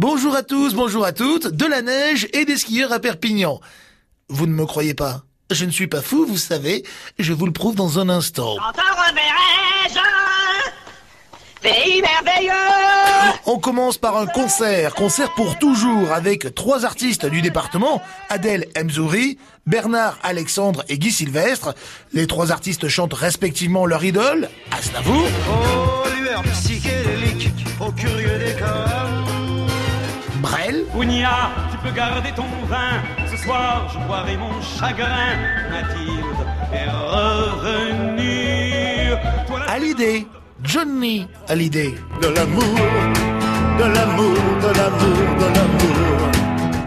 Bonjour à tous, bonjour à toutes, de la neige et des skieurs à Perpignan. Vous ne me croyez pas? Je ne suis pas fou, vous savez, je vous le prouve dans un instant. pays merveilleux On commence par un concert, concert pour toujours, avec trois artistes du département, Adèle Mzouri, Bernard Alexandre et Guy Sylvestre. Les trois artistes chantent respectivement leur idole, Aznavour. Oh, lueur psychédélique, au curieux décor. Ounia, tu peux garder ton vin. Ce soir, je boirai mon chagrin. Mathilde est revenue. Toi, la- Hallyday, Johnny Hallyday. De l'amour, de l'amour, de l'amour, de l'amour.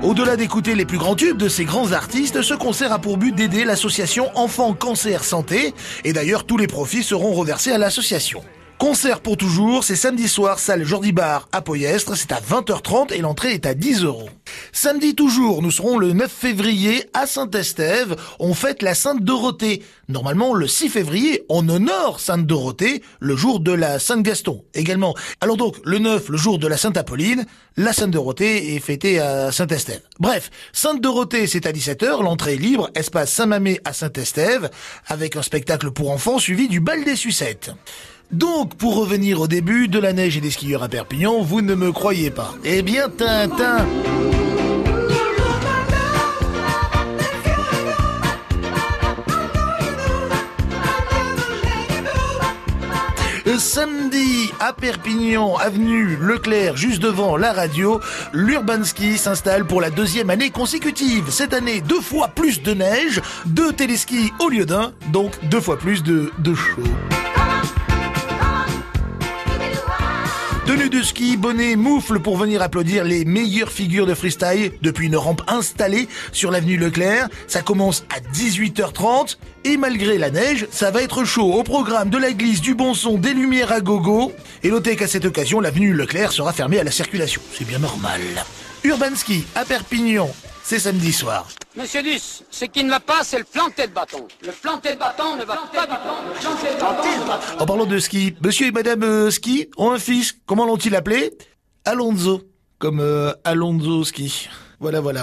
Au-delà d'écouter les plus grands tubes de ces grands artistes, ce concert a pour but d'aider l'association Enfants Cancer Santé, et d'ailleurs tous les profits seront reversés à l'association. Concert pour toujours, c'est samedi soir, salle Jordi Bar à Poyestre, c'est à 20h30 et l'entrée est à 10 euros. Samedi toujours, nous serons le 9 février à Saint-Estève, on fête la Sainte Dorothée. Normalement, le 6 février, on honore Sainte Dorothée, le jour de la Sainte Gaston également. Alors donc, le 9, le jour de la Sainte Apolline, la Sainte Dorothée est fêtée à Saint-Estève. Bref, Sainte Dorothée, c'est à 17h, l'entrée est libre, espace Saint-Mamé à Saint-Estève, avec un spectacle pour enfants suivi du bal des sucettes. Donc, pour revenir au début de la neige et des skieurs à Perpignan, vous ne me croyez pas. Eh bien, Tintin Samedi, à Perpignan, avenue Leclerc, juste devant la radio, l'Urbanski s'installe pour la deuxième année consécutive. Cette année, deux fois plus de neige, deux téléskis au lieu d'un, donc deux fois plus de, de chaud. Ski, bonnet, moufle pour venir applaudir les meilleures figures de freestyle depuis une rampe installée sur l'avenue Leclerc. Ça commence à 18h30 et malgré la neige, ça va être chaud au programme de la glisse, du bon son, des lumières à gogo. Et notez qu'à cette occasion, l'avenue Leclerc sera fermée à la circulation. C'est bien normal. Urban Ski à Perpignan, c'est samedi soir. Monsieur Duss, ce qui ne va pas, c'est le planter de bâton. Le planter de bâton ne va pas du tout. En parlant de ski, monsieur et madame euh, Ski ont un fils. Comment l'ont-ils appelé? Alonso. Comme euh, Alonso Ski. Voilà, voilà.